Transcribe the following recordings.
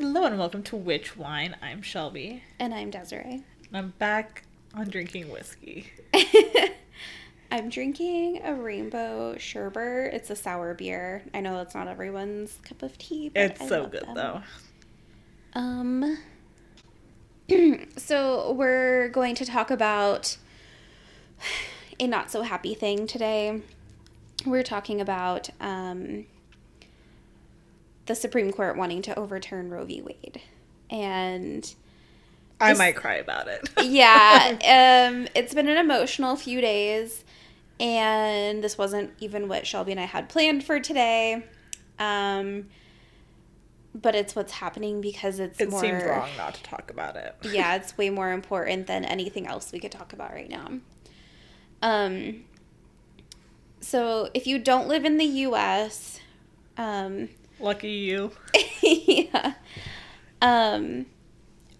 Hello and welcome to Witch Wine. I'm Shelby. And I'm Desiree. I'm back on drinking whiskey. I'm drinking a rainbow sherbet. It's a sour beer. I know that's not everyone's cup of tea. But It's I so good them. though. Um. so we're going to talk about a not so happy thing today. We're talking about um, the Supreme Court wanting to overturn Roe v. Wade, and I might cry about it. yeah, um, it's been an emotional few days, and this wasn't even what Shelby and I had planned for today. Um, but it's what's happening because it's it more. seems wrong not to talk about it. yeah, it's way more important than anything else we could talk about right now. Um, so if you don't live in the U.S., um, Lucky you. yeah. Um,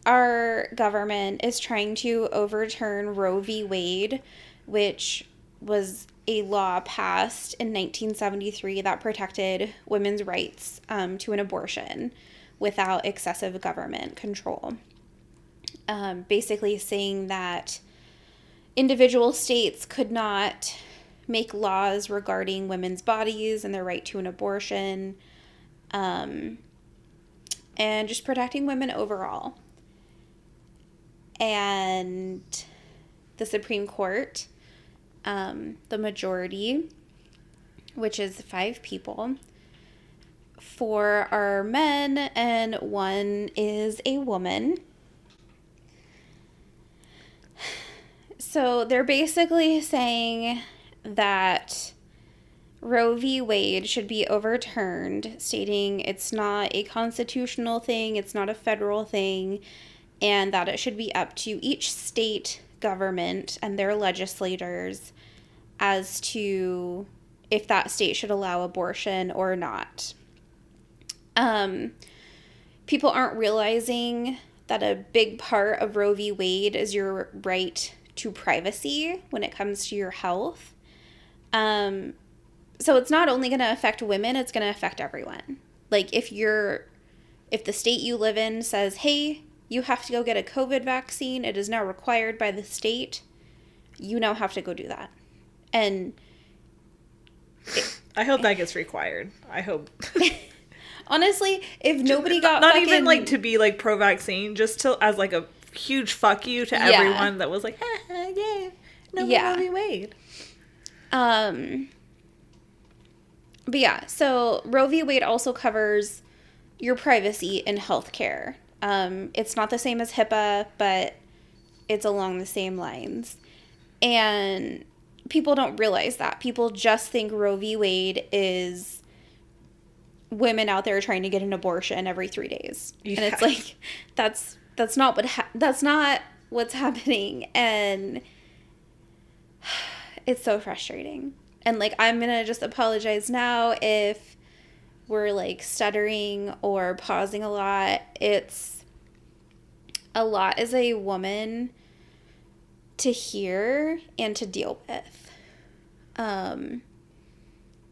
our government is trying to overturn Roe v. Wade, which was a law passed in 1973 that protected women's rights um, to an abortion without excessive government control. Um, basically, saying that individual states could not make laws regarding women's bodies and their right to an abortion um, and just protecting women overall. And the Supreme Court, um, the majority, which is five people, four are men and one is a woman. So they're basically saying that Roe v. Wade should be overturned, stating it's not a constitutional thing, it's not a federal thing, and that it should be up to each state government and their legislators as to if that state should allow abortion or not. Um, people aren't realizing that a big part of Roe v. Wade is your right to privacy when it comes to your health. Um, so it's not only going to affect women, it's going to affect everyone. Like if you're if the state you live in says, "Hey, you have to go get a COVID vaccine. It is now required by the state." You now have to go do that. And I hope that gets required. I hope. honestly, if nobody got not fucking, even like to be like pro-vaccine, just to as like a huge fuck you to Yeah. everyone that was like, yeah, no Yeah. Roe v. Wade. Um, but yeah, so Roe v. Wade also covers your privacy in healthcare. Um, it's not the same as HIPAA, but it's along the same lines. And people don't realize that. People just think Roe v. Wade is women out there trying to get an abortion every three days, and it's like that's that's not what ha- that's not what's happening, and it's so frustrating. And like I'm gonna just apologize now if we're like stuttering or pausing a lot. It's a lot as a woman to hear and to deal with. Um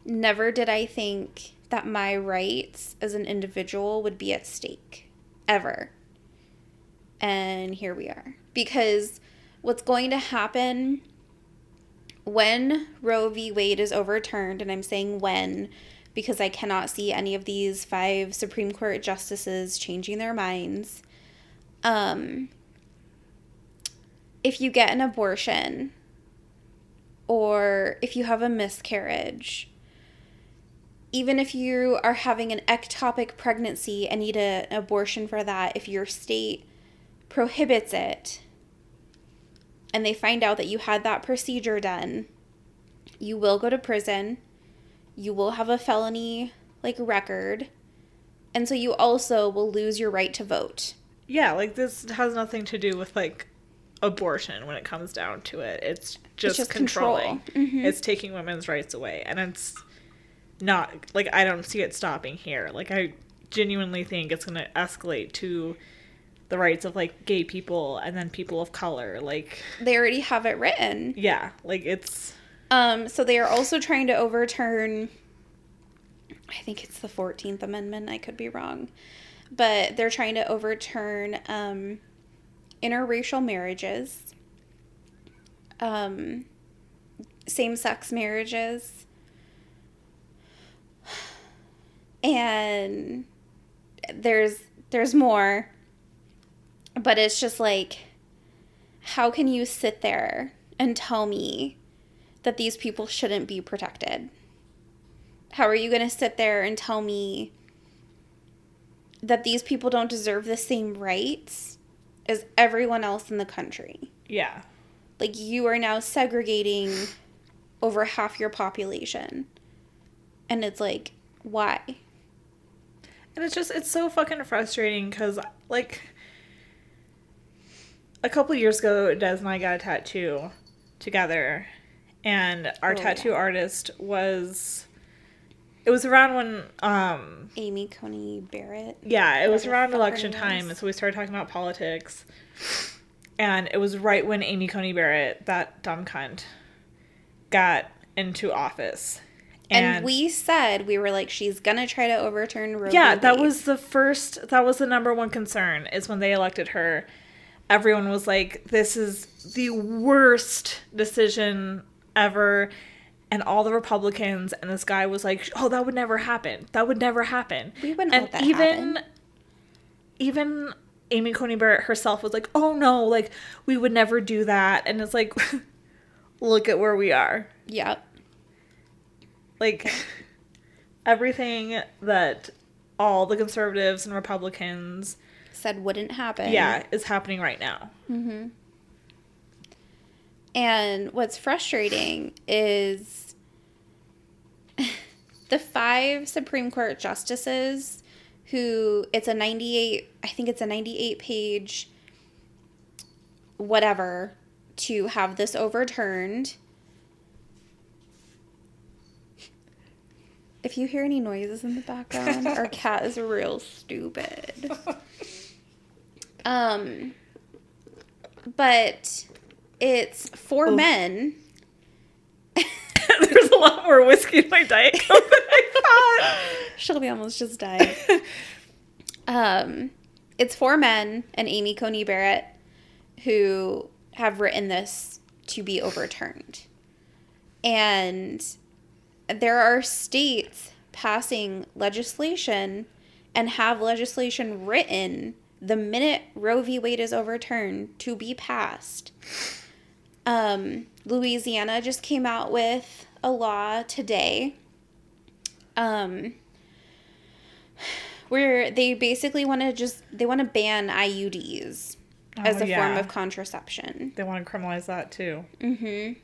never did I think that my rights as an individual would be at stake ever. And here we are. Because what's going to happen when Roe v. Wade is overturned, and I'm saying when because I cannot see any of these five Supreme Court justices changing their minds. Um, if you get an abortion or if you have a miscarriage, even if you are having an ectopic pregnancy and need a, an abortion for that, if your state prohibits it and they find out that you had that procedure done, you will go to prison. You will have a felony like record. And so you also will lose your right to vote. Yeah, like this has nothing to do with like abortion when it comes down to it. It's just, just control. controlling. Mhm. It's taking women's rights away. And it's not like I don't see it stopping here. Like I genuinely think it's going to escalate to the rights of like gay people and then people of color. Like They already have it written. yeah, like it's Um, so they are also trying to overturn, I think it's the 14th Amendment, I could be wrong, but they're trying to overturn um, interracial marriages, um, same sex marriages, and there's there's more, but it's just like, how can you sit there and tell me that these people shouldn't be protected? How are you going to sit there and tell me that these people don't deserve the same rights as everyone else in the country? Yeah. Like, you are now segregating over half your population. And it's like, why? And it's just, it's so fucking frustrating because, like, a couple years ago, Des and I got a tattoo together. And our Oh, tattoo yeah. artist was. It was around when, um, Amy Coney Barrett. yeah, it was around the fuck her election time, and so we started talking about politics. And it was right when Amy Coney Barrett, that dumb cunt, got into office. And, we said, we were like, she's to try to overturn Roe yeah, that was the first. That was the number one concern. Is when they elected her, everyone was like, "This is the worst decision ever." And all the Republicans and this guy was like, "Oh, that would never happen. That would never happen." We wouldn't and that even, happen. even Amy Coney Barrett herself was like, "Oh no, like we would never do that." And it's like, look at where we are. Yep. Like everything that all the conservatives and Republicans Said wouldn't happen. yeah is happening right now mm-hmm. And what's frustrating is the five Supreme Court justices who it's a 98 I think it's a 98 page whatever to have this overturned. If you hear any noises in the background, our cat is real stupid. Um but it's four Oof. men there's a lot more whiskey in my diet coke than i thought. Shelby almost just died. um, it's four men and Amy Coney Barrett who have written this to be overturned. And there are states passing legislation and have legislation written the minute Roe v. Wade is overturned to be passed. Um, Louisiana just came out with a law today um where they basically want to just they want to ban IUDs as Oh, a form of contraception. they want to criminalize that too Mhm.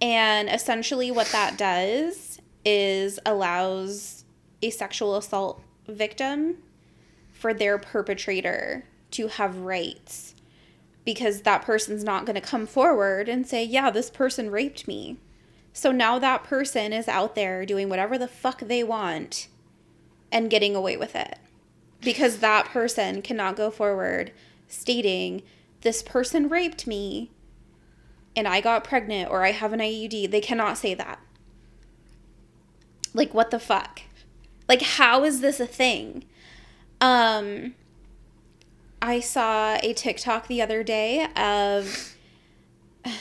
And essentially what that does is allows a sexual assault victim for their perpetrator to have rights because that person's not going to come forward and say, "Yeah, this person raped me." So now that person is out there doing whatever the fuck they want and getting away with it. Because that person cannot go forward stating, "This person raped me." and I got pregnant or I have an IUD, they cannot say that. Like what the fuck? Like how is this a thing? Um I saw a TikTok the other day of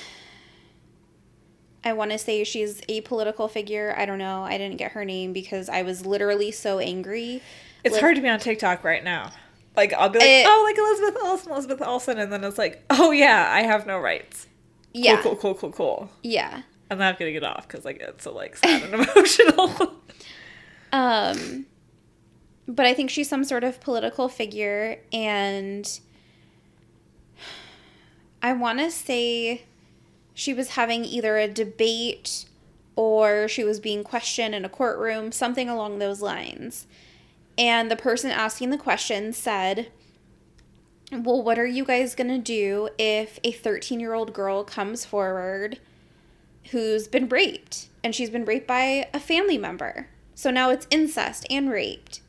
I want to say she's a political figure. I don't know. I didn't get her name because I was literally so angry. it's Liz- hard to be on tiktok right now like i'll be like It- oh like elizabeth olsen elizabeth olsen and then it's like oh yeah i have no rights Yeah. cool cool cool cool cool Yeah. i'm not gonna get off because like it's so like sad and emotional Um, but I think she's some sort of political figure, and I want to say she was having either a debate or she was being questioned in a courtroom, something along those lines. And the person asking the question said, Well, what are you guys going to do if a 13 year old girl comes forward who's been raped and she's been raped by a family member? So now it's incest and raped.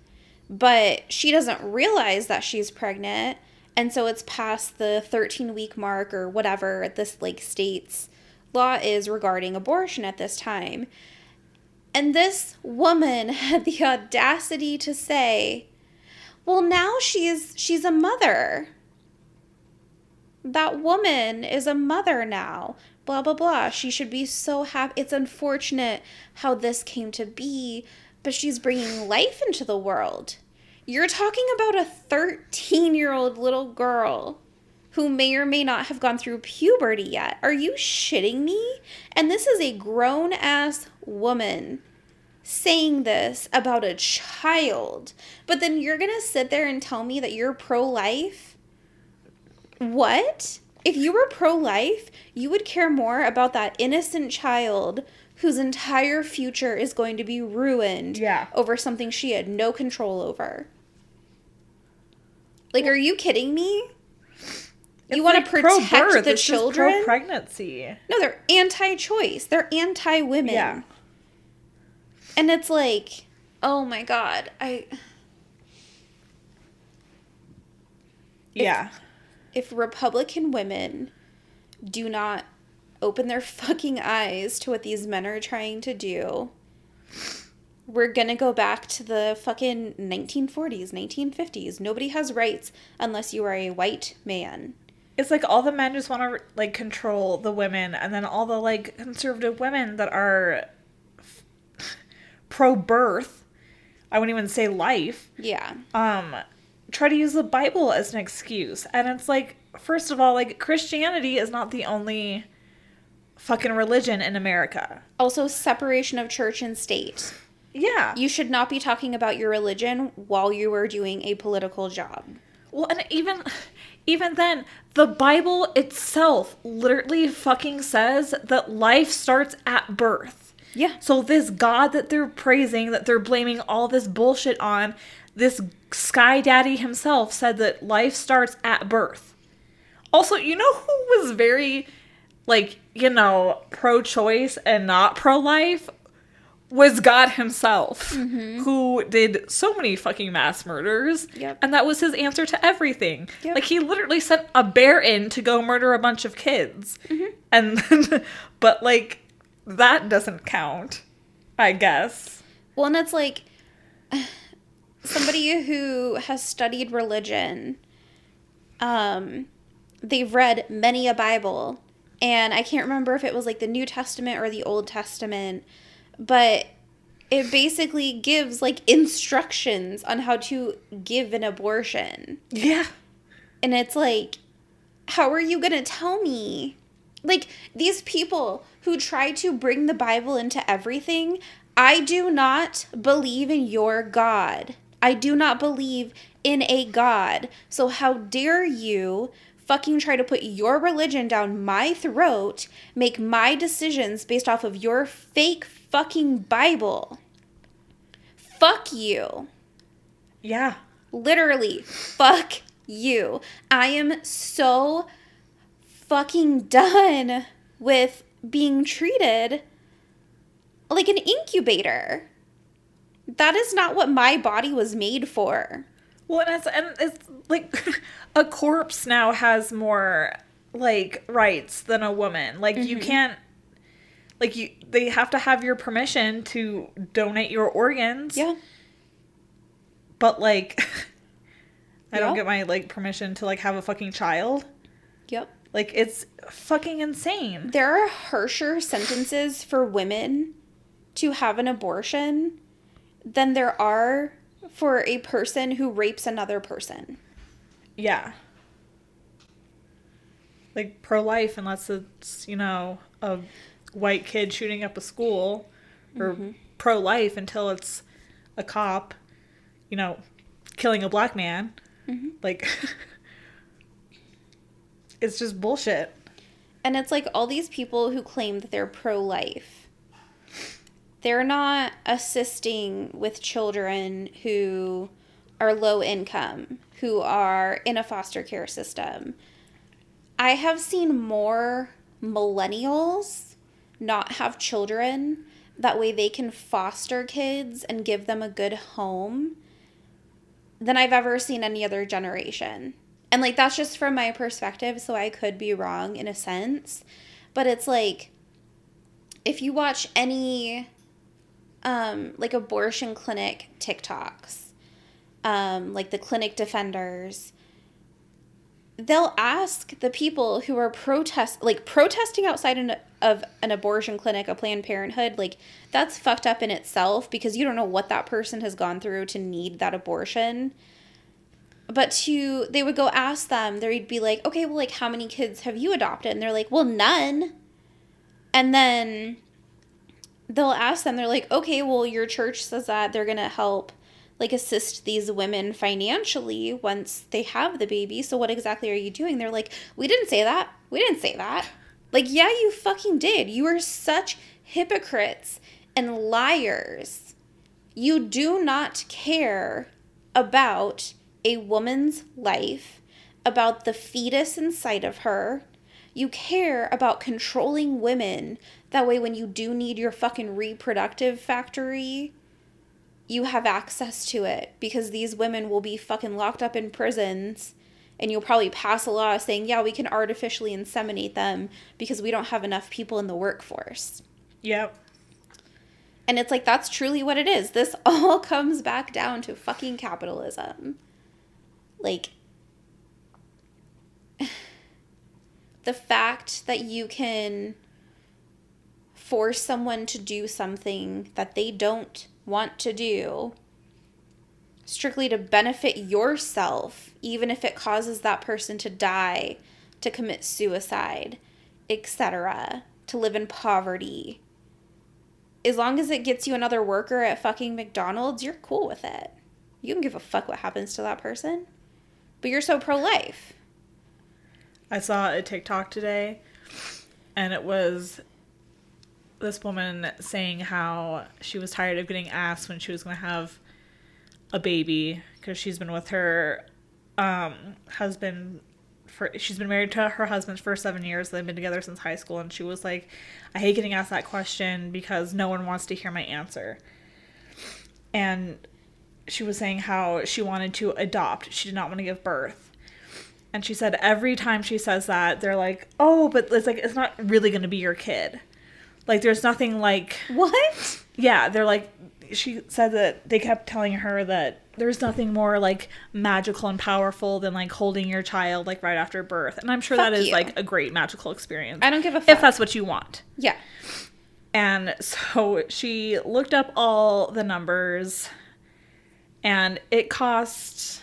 But she doesn't realize that she's pregnant. And so it's past the 13 week mark or whatever this like state's law is regarding abortion at this time. And this woman had the audacity to say, Well, now she's she's a mother. That woman is a mother now. Blah blah blah. She should be so happy. It's unfortunate how this came to be, but she's bringing life into the world. You're talking about a 13-year-old little girl who may or may not have gone through puberty yet. Are you shitting me? And this is a grown ass woman saying this about a child. But then you're going to sit there and tell me that you're pro life? What? If you were pro life, you would care more about that innocent child whose entire future is going to be ruined Yeah. over something she had no control over. Like, are you kidding me? It's you want like to protect the children? pro-pregnancy. no, they're anti-choice. They're anti-women. Yeah. And it's like, oh my god, I Yeah. if Republican women do not open their fucking eyes to what these men are trying to do, we're gonna go back to the fucking 1940s, 1950s. Nobody has rights unless you are a white man. It's like all the men just want to like control the women, and then all the like conservative women that are pro birth, I wouldn't even say life, Yeah. um, try to use the Bible as an excuse. And it's like, first of all, like Christianity is not the only fucking religion in America. Also, separation of church and state. Yeah. You should not be talking about your religion while you are doing a political job. Well, and even even then, the Bible itself literally fucking says that life starts at birth. Yeah. So this God that they're praising, that they're blaming all this bullshit on, this sky daddy himself said that life starts at birth. Also, you know who was very like, you know, pro-choice and not pro-life was God himself, who did so many fucking mass murders. Yep. And that was his answer to everything. Yep. Like he literally sent a bear in to go murder a bunch of kids. And then, but like that doesn't count, I guess. Well, and it's like somebody who has studied religion, um, they've read many a Bible, and I can't remember if it was like the New Testament or the Old Testament, but it basically gives like instructions on how to give an abortion. Yeah. And it's like, how are you going to tell me? Like, these people who try to bring the Bible into everything, I do not believe in your God. I do not believe in a God. So, how dare you fucking try to put your religion down my throat, make my decisions based off of your fake fucking Bible? Fuck you. Yeah. Literally, fuck you. I am so fucking done with being treated like an incubator. That is not what my body was made for. Well, and it's, and it's like a corpse now has more like rights than a woman. Like you mm-hmm. can't like you they have to have your permission to donate your organs. Yeah. But like I don't get my like permission to like have a fucking child. Yep. Like it's fucking insane. There are harsher sentences for women to have an abortion than there are for a person who rapes another person. Yeah. Like pro life unless it's, you know, a white kid shooting up a school or mm-hmm. pro life until it's a cop, you know, killing a black man. Mm-hmm. Like it's just bullshit. And it's like all these people who claim that they're pro life, they're not assisting with children who are low income, who are in a foster care system. I have seen more millennials not have children. That way they can foster kids and give them a good home than I've ever seen any other generation. And like that's just from my perspective, so I could be wrong in a sense. But it's like if you watch any um like abortion clinic TikToks, um, like the clinic defenders, they'll ask the people who are protest like protesting outside an, of an abortion clinic, a Planned Parenthood, like that's fucked up in itself because you don't know what that person has gone through to need that abortion. But to they would go ask them, they'd be like, okay, well, like how many kids have you adopted? And they're like, well, none. And then they'll ask them, they're like, okay, well, your church says that they're gonna help like assist these women financially once they have the baby. So what exactly are you doing? They're like, we didn't say that. We didn't say that. Like, yeah, you fucking did. You are such hypocrites and liars. You do not care about a woman's life, about the fetus inside of her. You care about controlling women. That way, when you do need your fucking reproductive factory, you have access to it because these women will be fucking locked up in prisons and you'll probably pass a law saying, yeah, we can artificially inseminate them because we don't have enough people in the workforce. Yep. And it's like, that's truly what it is. This all comes back down to fucking capitalism. Like, the fact that you can force someone to do something that they don't want to do strictly to benefit yourself, even if it causes that person to die, to commit suicide, etc., to live in poverty. As long as it gets you another worker at fucking McDonald's, you're cool with it. You can give a fuck what happens to that person. But you're so pro life. I saw a TikTok today and it was this woman saying how she was tired of getting asked when she was going to have a baby because she's been with her um, husband for she's been married to her husband for seven years they've been together since high school and she was like i hate getting asked that question because no one wants to hear my answer. And she was saying how she wanted to adopt she did not want to give birth. And she said every time she says that they're like oh but it's like it's not really going to be your kid like there's nothing like What? yeah, they're like she said that they kept telling her that there's nothing more like magical and powerful than like holding your child like right after birth. And I'm sure Fuck that is you. like a great magical experience. I don't give a fuck. if that's what you want. Yeah. And so she looked up all the numbers and it cost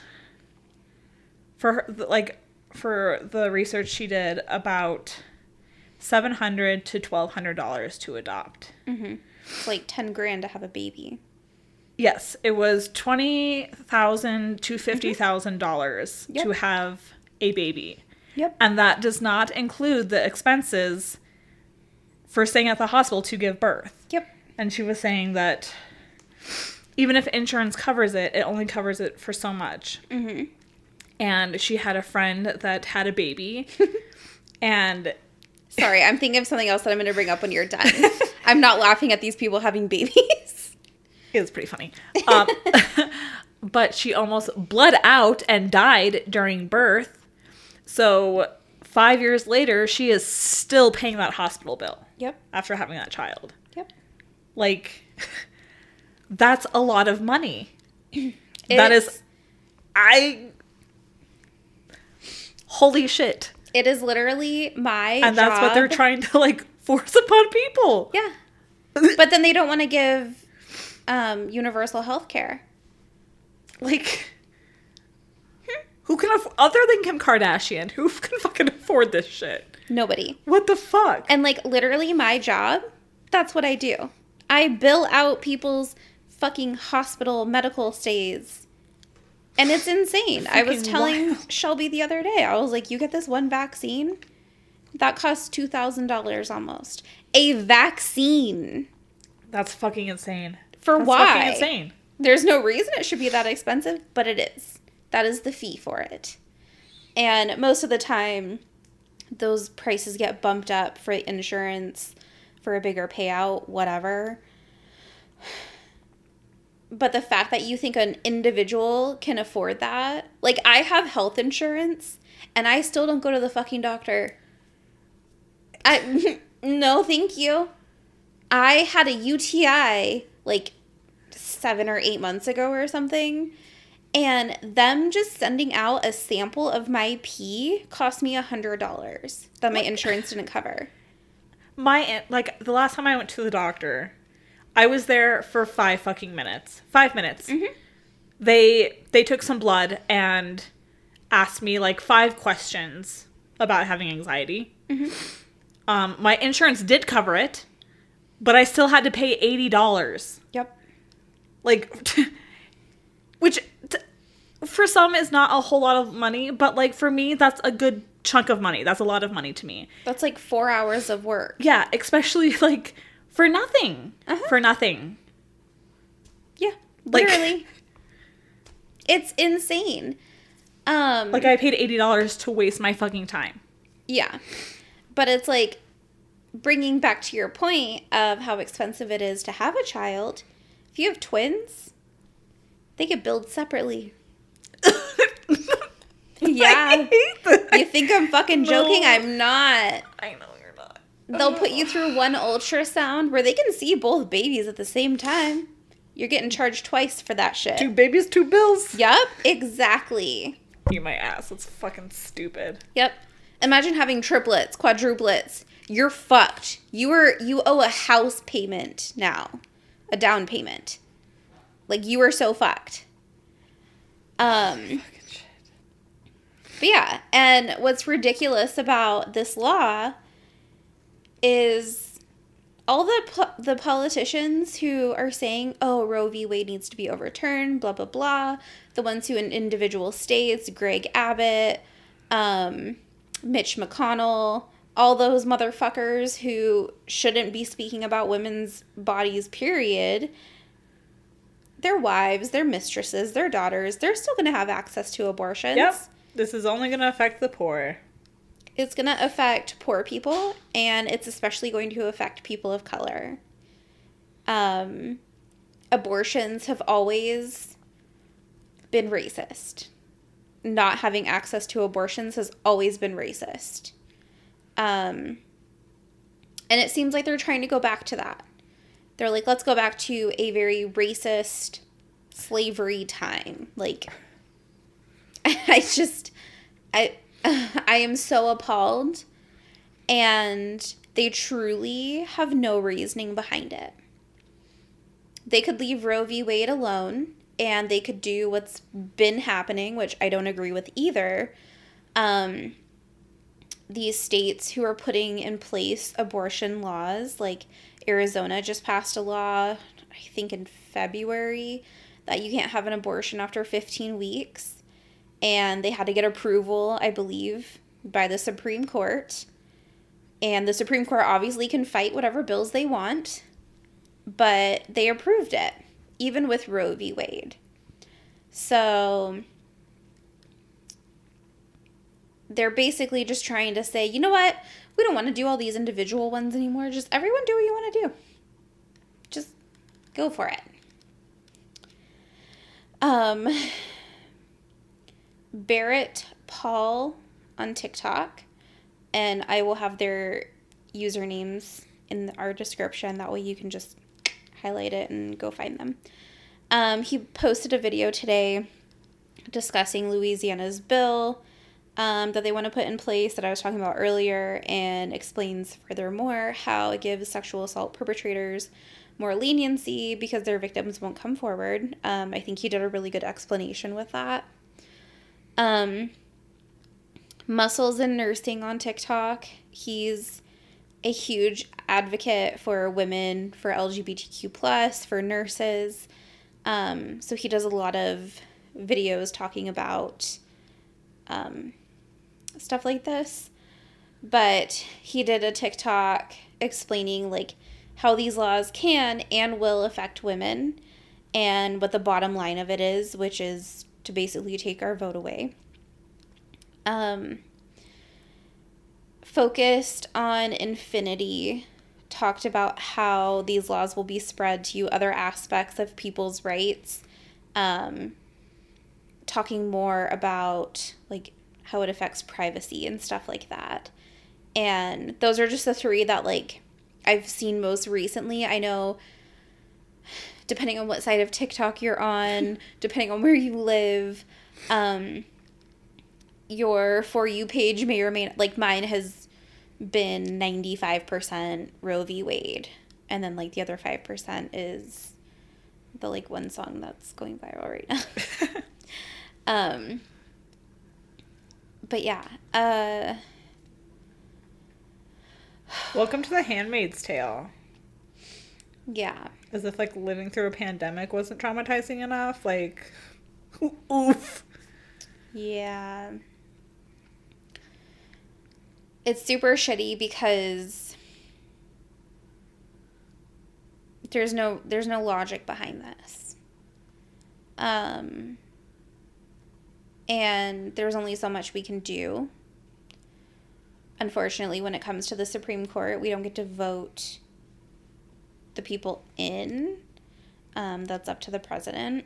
for her, like for the research she did about 700 to 1200 dollars to adopt. It's like 10 grand to have a baby. Yes, it was twenty thousand to fifty thousand dollars Yep. to have a baby, Yep. and that does not include the expenses for staying at the hospital to give birth. Yep. And she was saying that even if insurance covers it, it only covers it for so much. Mm-hmm. And she had a friend that had a baby, and Sorry, I'm thinking of something else that I'm going to bring up when you're done. I'm not laughing at these people having babies. it was pretty funny. Um, but she almost bled out and died during birth. So five years later, she is still paying that hospital bill Yep. after having that child. Yep. Like, that's a lot of money. that is, I. Holy shit. It is literally my And that's what they're trying to, like, force upon people. Yeah. But then they don't want to give um, universal health care. Like, who can afford, other than Kim Kardashian, who can fucking afford this shit? Nobody. What the fuck? And like literally my job, that's what I do. I bill out people's fucking hospital medical stays. And it's insane. I was telling wild. Shelby the other day, I was like, you get this one vaccine, that costs $2,000 almost. A vaccine. That's fucking insane. For That's why? fucking insane. There's no reason it should be that expensive, but it is. That is the fee for it. And most of the time, those prices get bumped up for insurance, for a bigger payout, whatever. But the fact that you think an individual can afford that, like I have health insurance and I still don't go to the fucking doctor. I no, thank you. I had a UTI like seven or eight months ago or something. And them just sending out a sample of my pee cost me a hundred dollars that my insurance didn't cover. My like the last time I went to the doctor, I was there for five fucking minutes. Five minutes. Mhm. They they took some blood and asked me like five questions about having anxiety. Um, my insurance did cover it, but I still had to pay eighty dollars. Yep. Like, which t- for some is not a whole lot of money, but like for me, that's a good chunk of money. That's a lot of money to me. That's like four hours of work. Yeah, especially like for nothing. Uh-huh. For nothing. Yeah. Like- Literally. it's insane. Um Like I paid eighty dollars to waste my fucking time. Yeah. But it's like bringing back to your point of how expensive it is to have a child. If you have twins, they could build separately. Yeah. I hate that. You think I'm fucking joking? No. I'm not. I know. They'll put you through one ultrasound where they can see both babies at the same time. You're getting charged twice for that shit. Two babies, two bills. Yep, exactly. You my ass. It's fucking stupid. Yep. Imagine having triplets, quadruplets. You're fucked. You are you owe a house payment now. A down payment. Like you are so fucked. Um Fucking shit. but yeah, and what's ridiculous about this law is all the po- the politicians who are saying, "Oh, Roe v. Wade needs to be overturned," blah blah blah. The ones who in individual states, Greg Abbott, um, Mitch McConnell, all those motherfuckers who shouldn't be speaking about women's bodies. Period. Their wives, their mistresses, their daughters, they're still going to have access to abortions. Yep. This is only gonna affect the poor. It's going to affect poor people, and it's especially going to affect people of color. Um, abortions have always been racist. Not having access to abortions has always been racist. Um, and it seems like they're trying to go back to that. They're like, let's go back to a very racist slavery time. Like, I just, I, I am so appalled, and they truly have no reasoning behind it. They could leave Roe v. Wade alone, and they could do what's been happening, which I don't agree with either. Um, these states who are putting in place abortion laws, like Arizona just passed a law, I think in February, that you can't have an abortion after 15 weeks and they had to get approval, I believe, by the Supreme Court. And the Supreme Court obviously can fight whatever bills they want, but they approved it, even with Roe v. Wade. So they're basically just trying to say, you know what? We don't want to do all these individual ones anymore. Just everyone do what you want to do. Just go for it. Um, Barrett Paul on TikTok, and I will have their usernames in our description. That way you can just highlight it and go find them. Um, he posted a video today discussing Louisiana's bill um, that they want to put in place that I was talking about earlier and explains furthermore how it gives sexual assault perpetrators more leniency because their victims won't come forward. Um, I think he did a really good explanation with that. Um, Muscles in Nursing on TikTok. He's a huge advocate for women, for LGBTQ plus, for nurses. Um, so he does a lot of videos talking about um, stuff like this. But he did a TikTok explaining like how these laws can and will affect women and what the bottom line of it is, which is to basically take our vote away. Um, focused on infinity talked about how these laws will be spread to other aspects of people's rights um, talking more about like how it affects privacy and stuff like that and those are just the three that like i've seen most recently i know depending on what side of TikTok you're on, depending on where you live, um, your For You page may or may like mine has been 95% Roe v. Wade. And then like the other 5% is the like one song that's going viral right now. um, but yeah, uh, Welcome to the Handmaid's Tale. yeah. As if like living through a pandemic wasn't traumatizing enough. Like, oof. Yeah. It's super shitty because there's no there's no logic behind this. Um and there's only so much we can do. Unfortunately, when it comes to the Supreme Court, we don't get to vote the people in. Um, that's up to the president.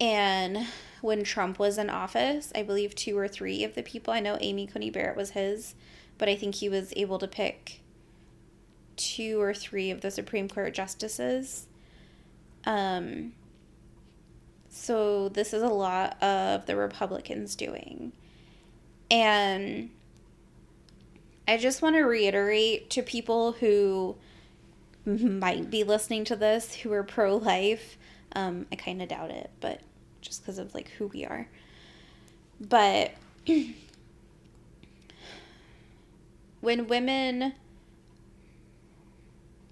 And when Trump was in office, I believe two or three of the people, I know Amy Coney Barrett was his, but I think he was able to pick two or three of the Supreme Court justices. Um, so this is a lot of the Republicans doing. And I just want to reiterate to people who might be listening to this who are pro life. Um, I kind of doubt it, but just because of like who we are. But when women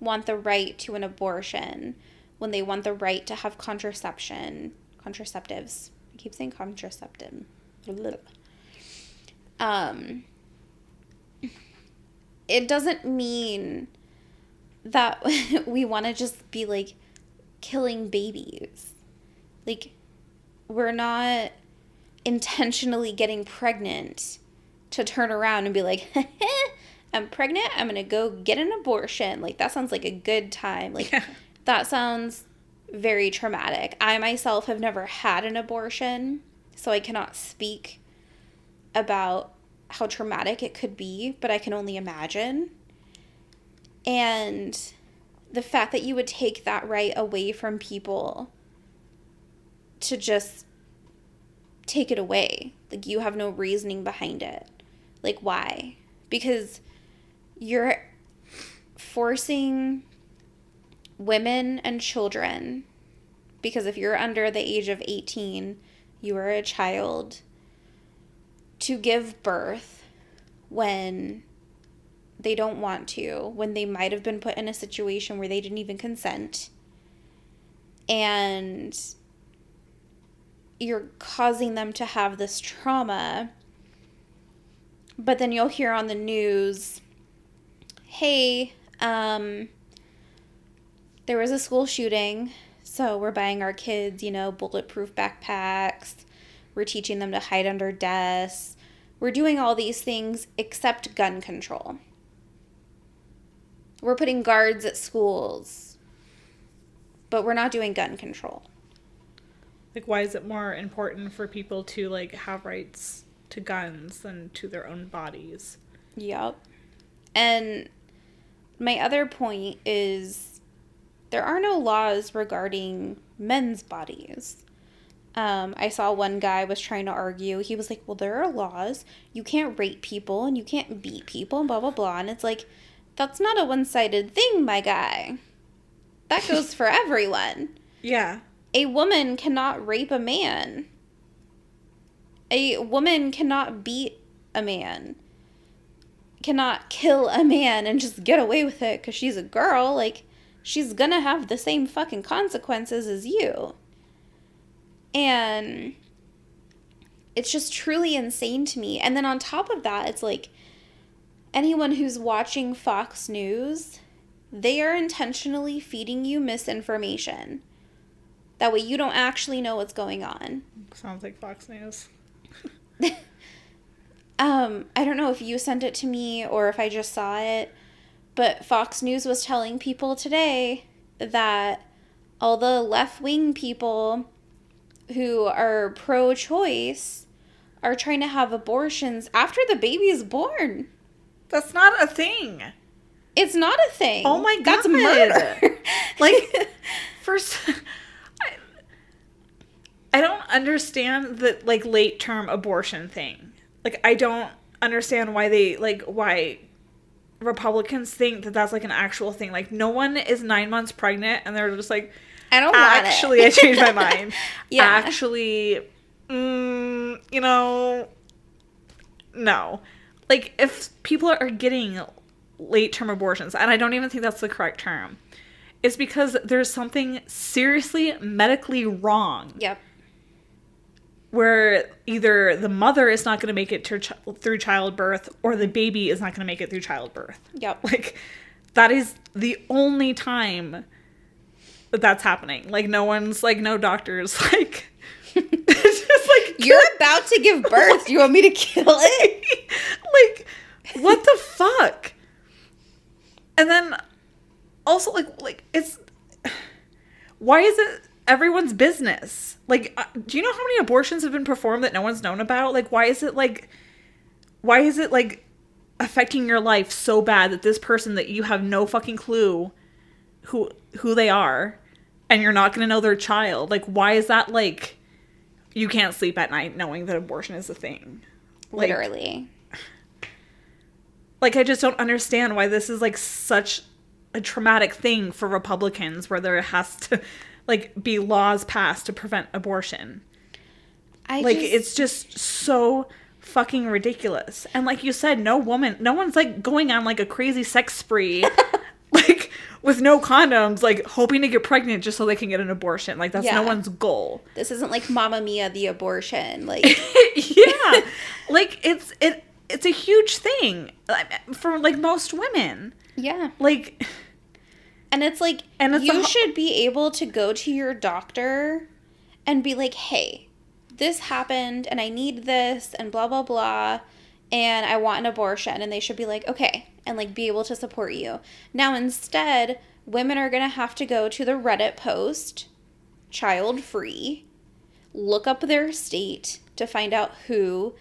want the right to an abortion, when they want the right to have contraception, contraceptives. I keep saying contraceptive. Um, it doesn't mean that we want to just be like killing babies. Like, we're not intentionally getting pregnant to turn around and be like, I'm pregnant, I'm gonna go get an abortion. Like, that sounds like a good time. Like, Yeah. that sounds very traumatic. I myself have never had an abortion, so I cannot speak about how traumatic it could be, but I can only imagine. And the fact that you would take that right away from people to just take it away. Like you have no reasoning behind it. Like why? Because you're forcing women and children because if you're under the age of 18, you are a child to give birth when they don't want to, when they might have been put in a situation where they didn't even consent. And you're causing them to have this trauma. But then you'll hear on the news, hey, um, there was a school shooting, so we're buying our kids, you know, bulletproof backpacks. We're teaching them to hide under desks. We're doing all these things except gun control. We're putting guards at schools, but we're not doing gun control. Like, why is it more important for people to like have rights to guns than to their own bodies? Yep. And my other point is there are no laws regarding men's bodies. Um, I saw one guy was trying to argue. He was like, "Well, there are laws. You can't rape people and you can't beat people and blah blah blah." And it's like, that's not a one-sided thing, my guy. That goes for everyone. Yeah. A woman cannot rape a man. A woman cannot beat a man. Cannot kill a man and just get away with it because she's a girl. Like, she's gonna have the same fucking consequences as you. And it's just truly insane to me. And then on top of that, it's like anyone who's watching Fox News, they are intentionally feeding you misinformation. That way you don't actually know what's going on. Sounds like Fox News. Um, I don't know if you sent it to me or if I just saw it, but Fox News was telling people today that all the left wing people who are pro choice are trying to have abortions after the baby is born. That's not a thing. It's not a thing. Oh my god. That's murder. Like, first, I, I don't understand the like late term abortion thing. Like, I don't understand why they like why Republicans think that that's like an actual thing. Like, no one is nine months pregnant and they're just like, I don't want actually, it. I changed my mind. Yeah. Actually, mm, you know, no. Like, if people are getting late term abortions, and I don't even think that's the correct term, it's because there's something seriously medically wrong Yep. where either the mother is not going to make it to ch- through childbirth or the baby is not going to make it through childbirth. Yep. Like, that is the only time that that's happening. Like, no one's like, no doctors, like, it's just like, You're about to give birth. Do you want me to kill it? like, what the fuck? And then also, like, like it's why is it everyone's business? Like, uh, do you know how many abortions have been performed that no one's known about? Like, why is it like, why is it like affecting your life so bad that this person that you have no fucking clue who who they are, and you're not gonna know their child? Like, why is that like? You can't sleep at night knowing that abortion is a thing. Like, Literally. like I just don't understand why this is like such a traumatic thing for Republicans where there has to like be laws passed to prevent abortion. I Like just, it's just so fucking ridiculous. And like you said, no woman no one's like going on like a crazy sex spree like with no condoms like hoping to get pregnant just so they can get an abortion. Like that's Yeah. no one's goal. this isn't like Mamma Mia the abortion. Like yeah. like it's it it's a huge thing for like most women. yeah. Like And it's like And it's you ho- should be able to go to your doctor and be like, "Hey, this happened and I need this and blah blah blah and I want an abortion." And they should be like, "Okay." And like be able to support you. Now instead, women are going to have to go to the Reddit post child free, look up their state to find out who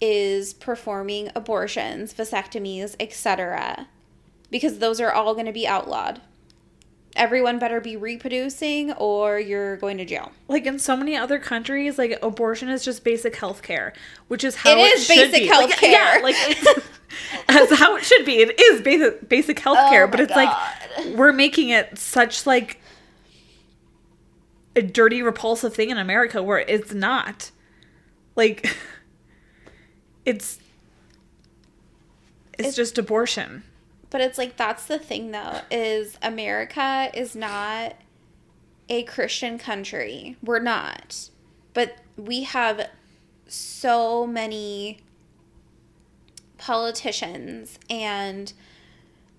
is performing abortions, vasectomies, etc because those are all going to be outlawed. Everyone better be reproducing or you're going to jail. like in so many other countries, like abortion is just basic health care, which is how It it, is should basic be. Like, healthcare. yeah, like it's that's how it should be. It is basic basic health oh care, Oh but it's God. like we're making it such like a dirty, repulsive thing in America where it's not. Like it's it's, It's- just abortion. But it's like that's the thing though is America is not a Christian country. We're not. But we have so many politicians and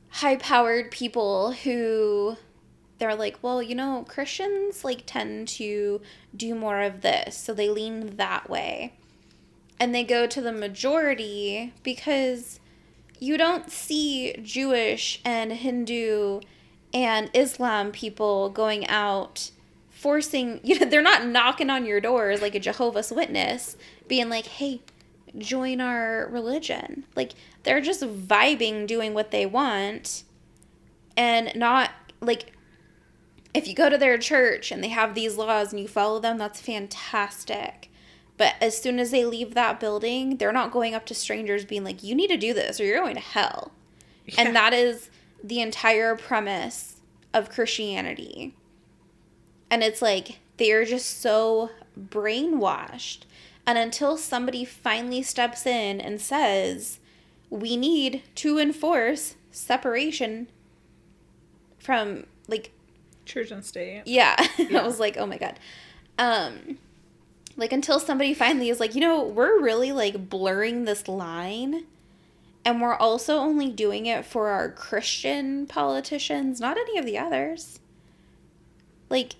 high-powered people who they're like, well, you know, Christians like tend to do more of this, so they lean that way. And they go to the majority because you don't see Jewish and Hindu and Islam people going out forcing, you know, they're not knocking on your doors like a Jehovah's Witness, being like, hey, join our religion. Like, they're just vibing, doing what they want, and not like, if you go to their church and they have these laws and you follow them, that's fantastic. But as soon as they leave that building, they're not going up to strangers being like, you need to do this or you're going to hell. Yeah. And that is the entire premise of Christianity. And it's like they're just so brainwashed. And until somebody finally steps in and says, we need to enforce separation from, like, Church and state. yeah. Yeah. I was like, oh my God. Um, like until somebody finally is like, you know, we're really like blurring this line. And we're also only doing it for our Christian politicians, not any of the others. Like,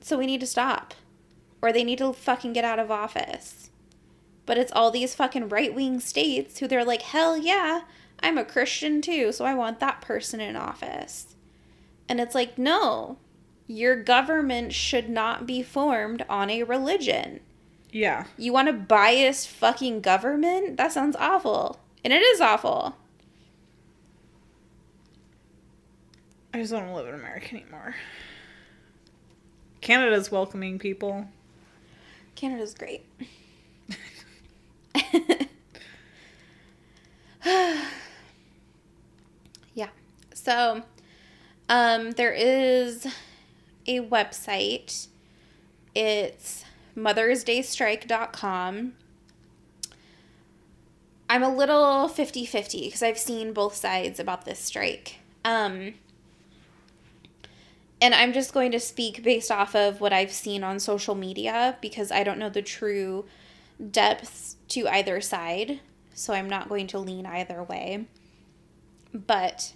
so we need to stop. Or they need to fucking get out of office. But it's all these fucking right wing states who they're like, hell yeah, I'm a Christian too, so I want that person in office. And it's like, no, your government should not be formed on a religion. Yeah. You want a biased fucking government? That sounds awful. And it is awful. I just don't want to live in America anymore. Canada's welcoming people. Canada's great. yeah. So, um, there is a website. It's mothersdaystrike.com. I'm a little 50 50 because I've seen both sides about this strike. Um, and I'm just going to speak based off of what I've seen on social media because I don't know the true depths to either side. So I'm not going to lean either way. But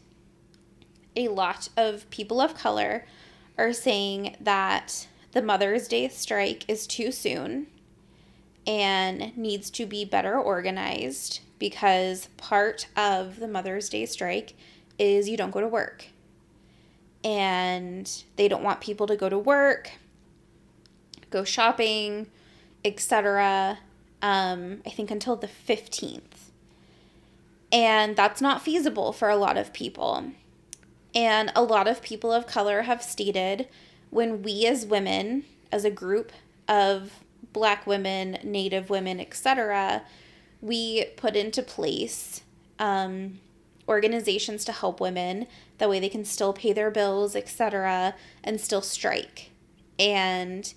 a lot of people of color are saying that the Mother's Day strike is too soon and needs to be better organized because part of the Mother's Day strike is you don't go to work. And they don't want people to go to work, go shopping, etc. Um, I think until the 15th. And that's not feasible for a lot of people. And a lot of people of color have stated when we as women, as a group of black women, native women, etc., we put into place um, organizations to help women. That way they can still pay their bills, etc., and still strike. And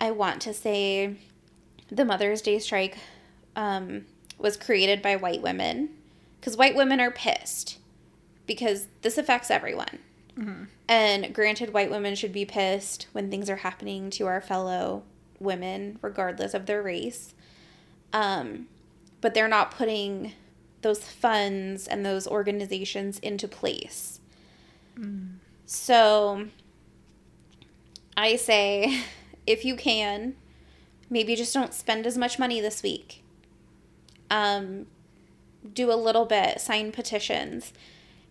I want to say the Mother's Day strike um, was created by white women because white women are pissed because this affects everyone. Mm-hmm. And granted, white women should be pissed when things are happening to our fellow women, regardless of their race. Um, but they're not putting those funds and those organizations into place. Mm. So I say, if you can, maybe just don't spend as much money this week. Um, do a little bit, sign petitions.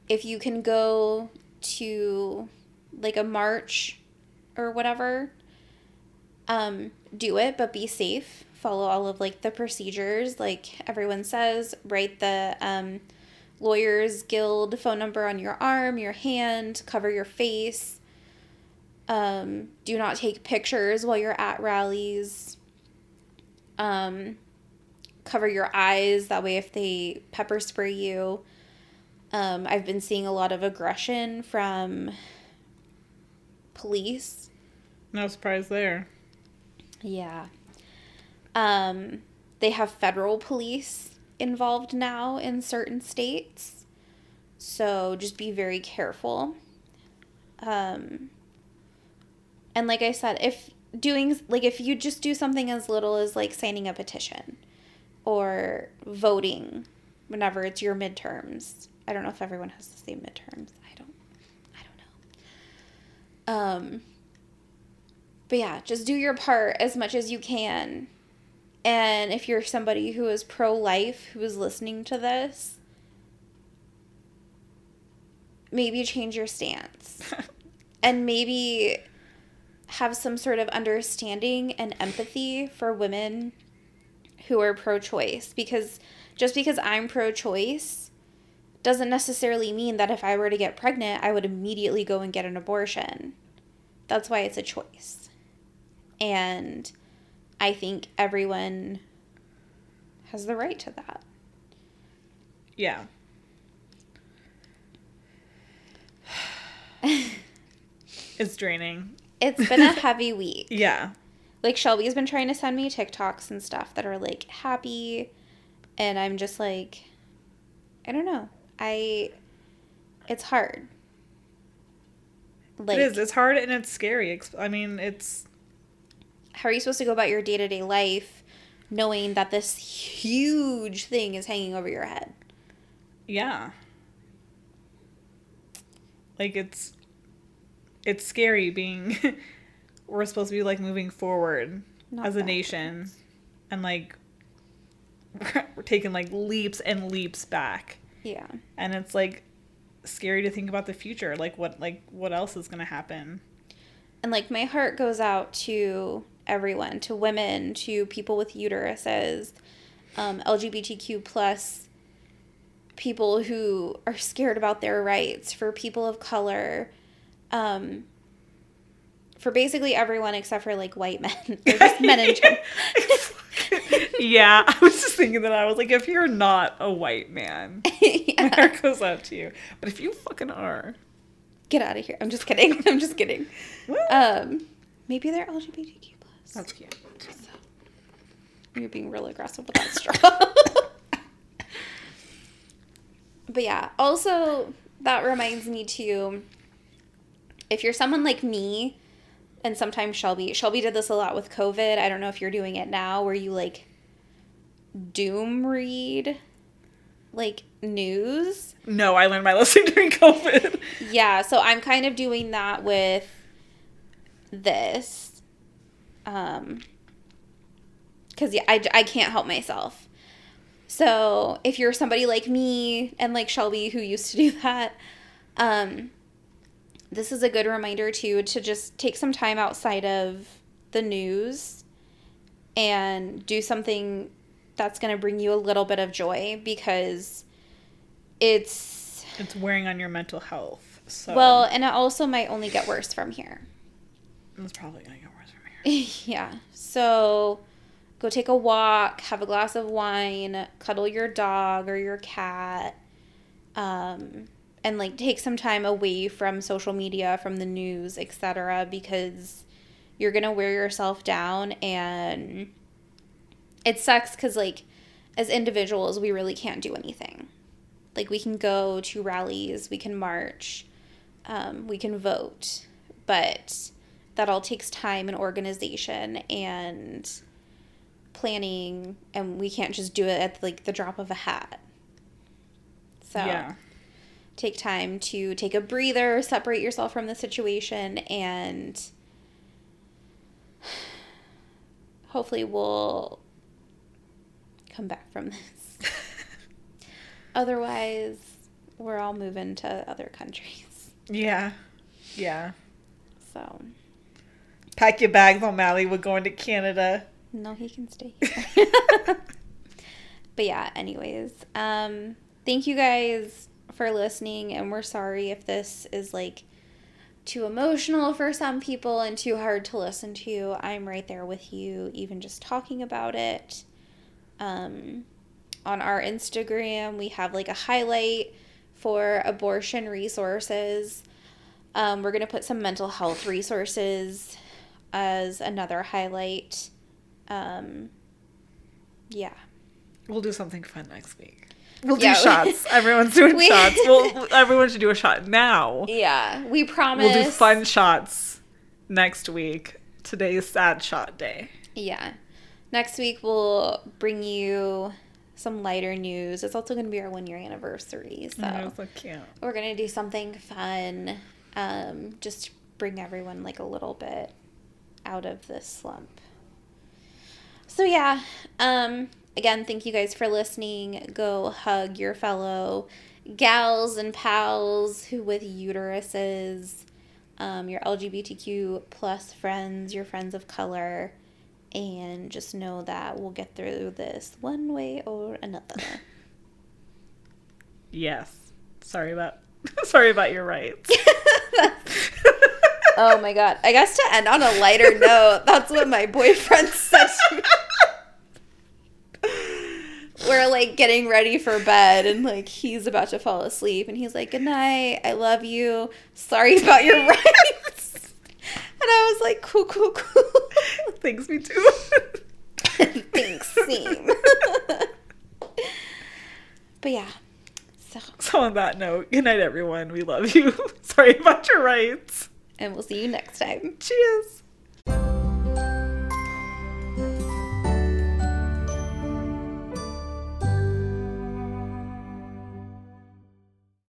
If you can go to like a march or whatever, um, do it, but be safe. Follow all of like the procedures, like everyone says. Write the um, lawyers guild phone number on your arm, your hand. Cover your face. Um, do not take pictures while you're at rallies. Um, cover your eyes. That way, if they pepper spray you, um, I've been seeing a lot of aggression from police. No surprise there. Yeah. Um, they have federal police involved now in certain states. So just be very careful. Um, and like I said, if doing, like, if you just do something as little as like signing a petition or voting whenever it's your midterms. I don't know if everyone has the same midterms. I don't I don't know. Um but yeah, just do your part as much as you can. And if you're somebody who is pro life, who is listening to this, maybe change your stance. and maybe have some sort of understanding and empathy for women who are pro choice. Because just because I'm pro choice doesn't necessarily mean that if I were to get pregnant, I would immediately go and get an abortion. That's why it's a choice. And I think everyone has the right to that. Yeah. it's draining. It's been a heavy week. Yeah. Like Shelby's been trying to send me TikToks and stuff that are like happy and I'm just like I don't know. I it's hard. Like, it is. It's hard and it's scary. I mean, it's how are you supposed to go about your day to day life knowing that this huge thing is hanging over your head? Yeah. Like it's it's scary being we're supposed to be like moving forward Not as a nation and like we're taking like leaps and leaps back. Yeah. And it's like scary to think about the future, like what like what else is going to happen. And like my heart goes out to everyone, to women, to people with uteruses, um, LGBTQ plus people who are scared about their rights, for people of color, um, for basically everyone except for like white men, or just men in general. yeah, I was just thinking that I was like, if you're not a white man, Yeah. my goes out to you. But if you fucking are, Get out of here. I'm just kidding. I'm just kidding. Um, maybe they're LGBTQ plus. that's cute. So, you're being real aggressive with that straw. but yeah, also that reminds me too. If you're someone like me, and sometimes Shelby, Shelby did this a lot with COVID. I don't know if you're doing it now, where you like doom read like news. No, I learned my lesson during COVID. Yeah, so I'm kind of doing that with this. Um cuz yeah, I I can't help myself. So, if you're somebody like me and like Shelby who used to do that, um this is a good reminder too to just take some time outside of the news and do something that's going to bring you a little bit of joy because it's It's wearing on your mental health. So well, and it also might only get worse from here. it's probably gonna get worse from here. yeah. So go take a walk, have a glass of wine, cuddle your dog or your cat, um, and like take some time away from social media, from the news, etc. Because you're gonna wear yourself down, and it sucks because like as individuals, we really can't do anything. Like we can go to rallies, we can march, um, we can vote, but that all takes time and organization and planning and we can't just do it at like the drop of a hat so Yeah. Take time to take a breather separate yourself from the situation and hopefully we'll come back from this otherwise we're all moving to other countries Yeah. Yeah. so Pack your bags, O'Malley. We're going to Canada. No, he can stay here. but yeah, anyways, um thank you guys for listening and we're sorry if this is like too emotional for some people and too hard to listen to. I'm right there with you even just talking about it. Um on our Instagram, we have like a highlight for abortion resources. Um, we're going to put some mental health resources as another highlight. Um, yeah. We'll do something fun next week. We'll do Yeah. shots. Everyone's doing We- shots. Well, everyone should do a shot now. Yeah. We promise. We'll do fun shots next week. Today's sad shot day. Yeah. Next week, we'll bring you some lighter news. It's also going to be our one year anniversary. So Oh, so cute. we're going to do something fun. Um, just bring everyone like a little bit out of this slump. So yeah, um, again, thank you guys for listening. Go hug your fellow gals and pals who with uteruses, um, your LGBTQ plus friends, your friends of color, and just know that we'll get through this one way or another. Yes. Sorry about sorry about your rights. oh my god! I guess to end on a lighter note, that's what my boyfriend said to me. We're like getting ready for bed, and like he's about to fall asleep, and he's like, "Good night, I love you. Sorry about your rights." And I was like, "Cool, cool, cool." Thanks, me too. Thanks, same. but yeah, so So on that note, good night everyone. We love you. Sorry about your rights. and we'll see you next time. Cheers.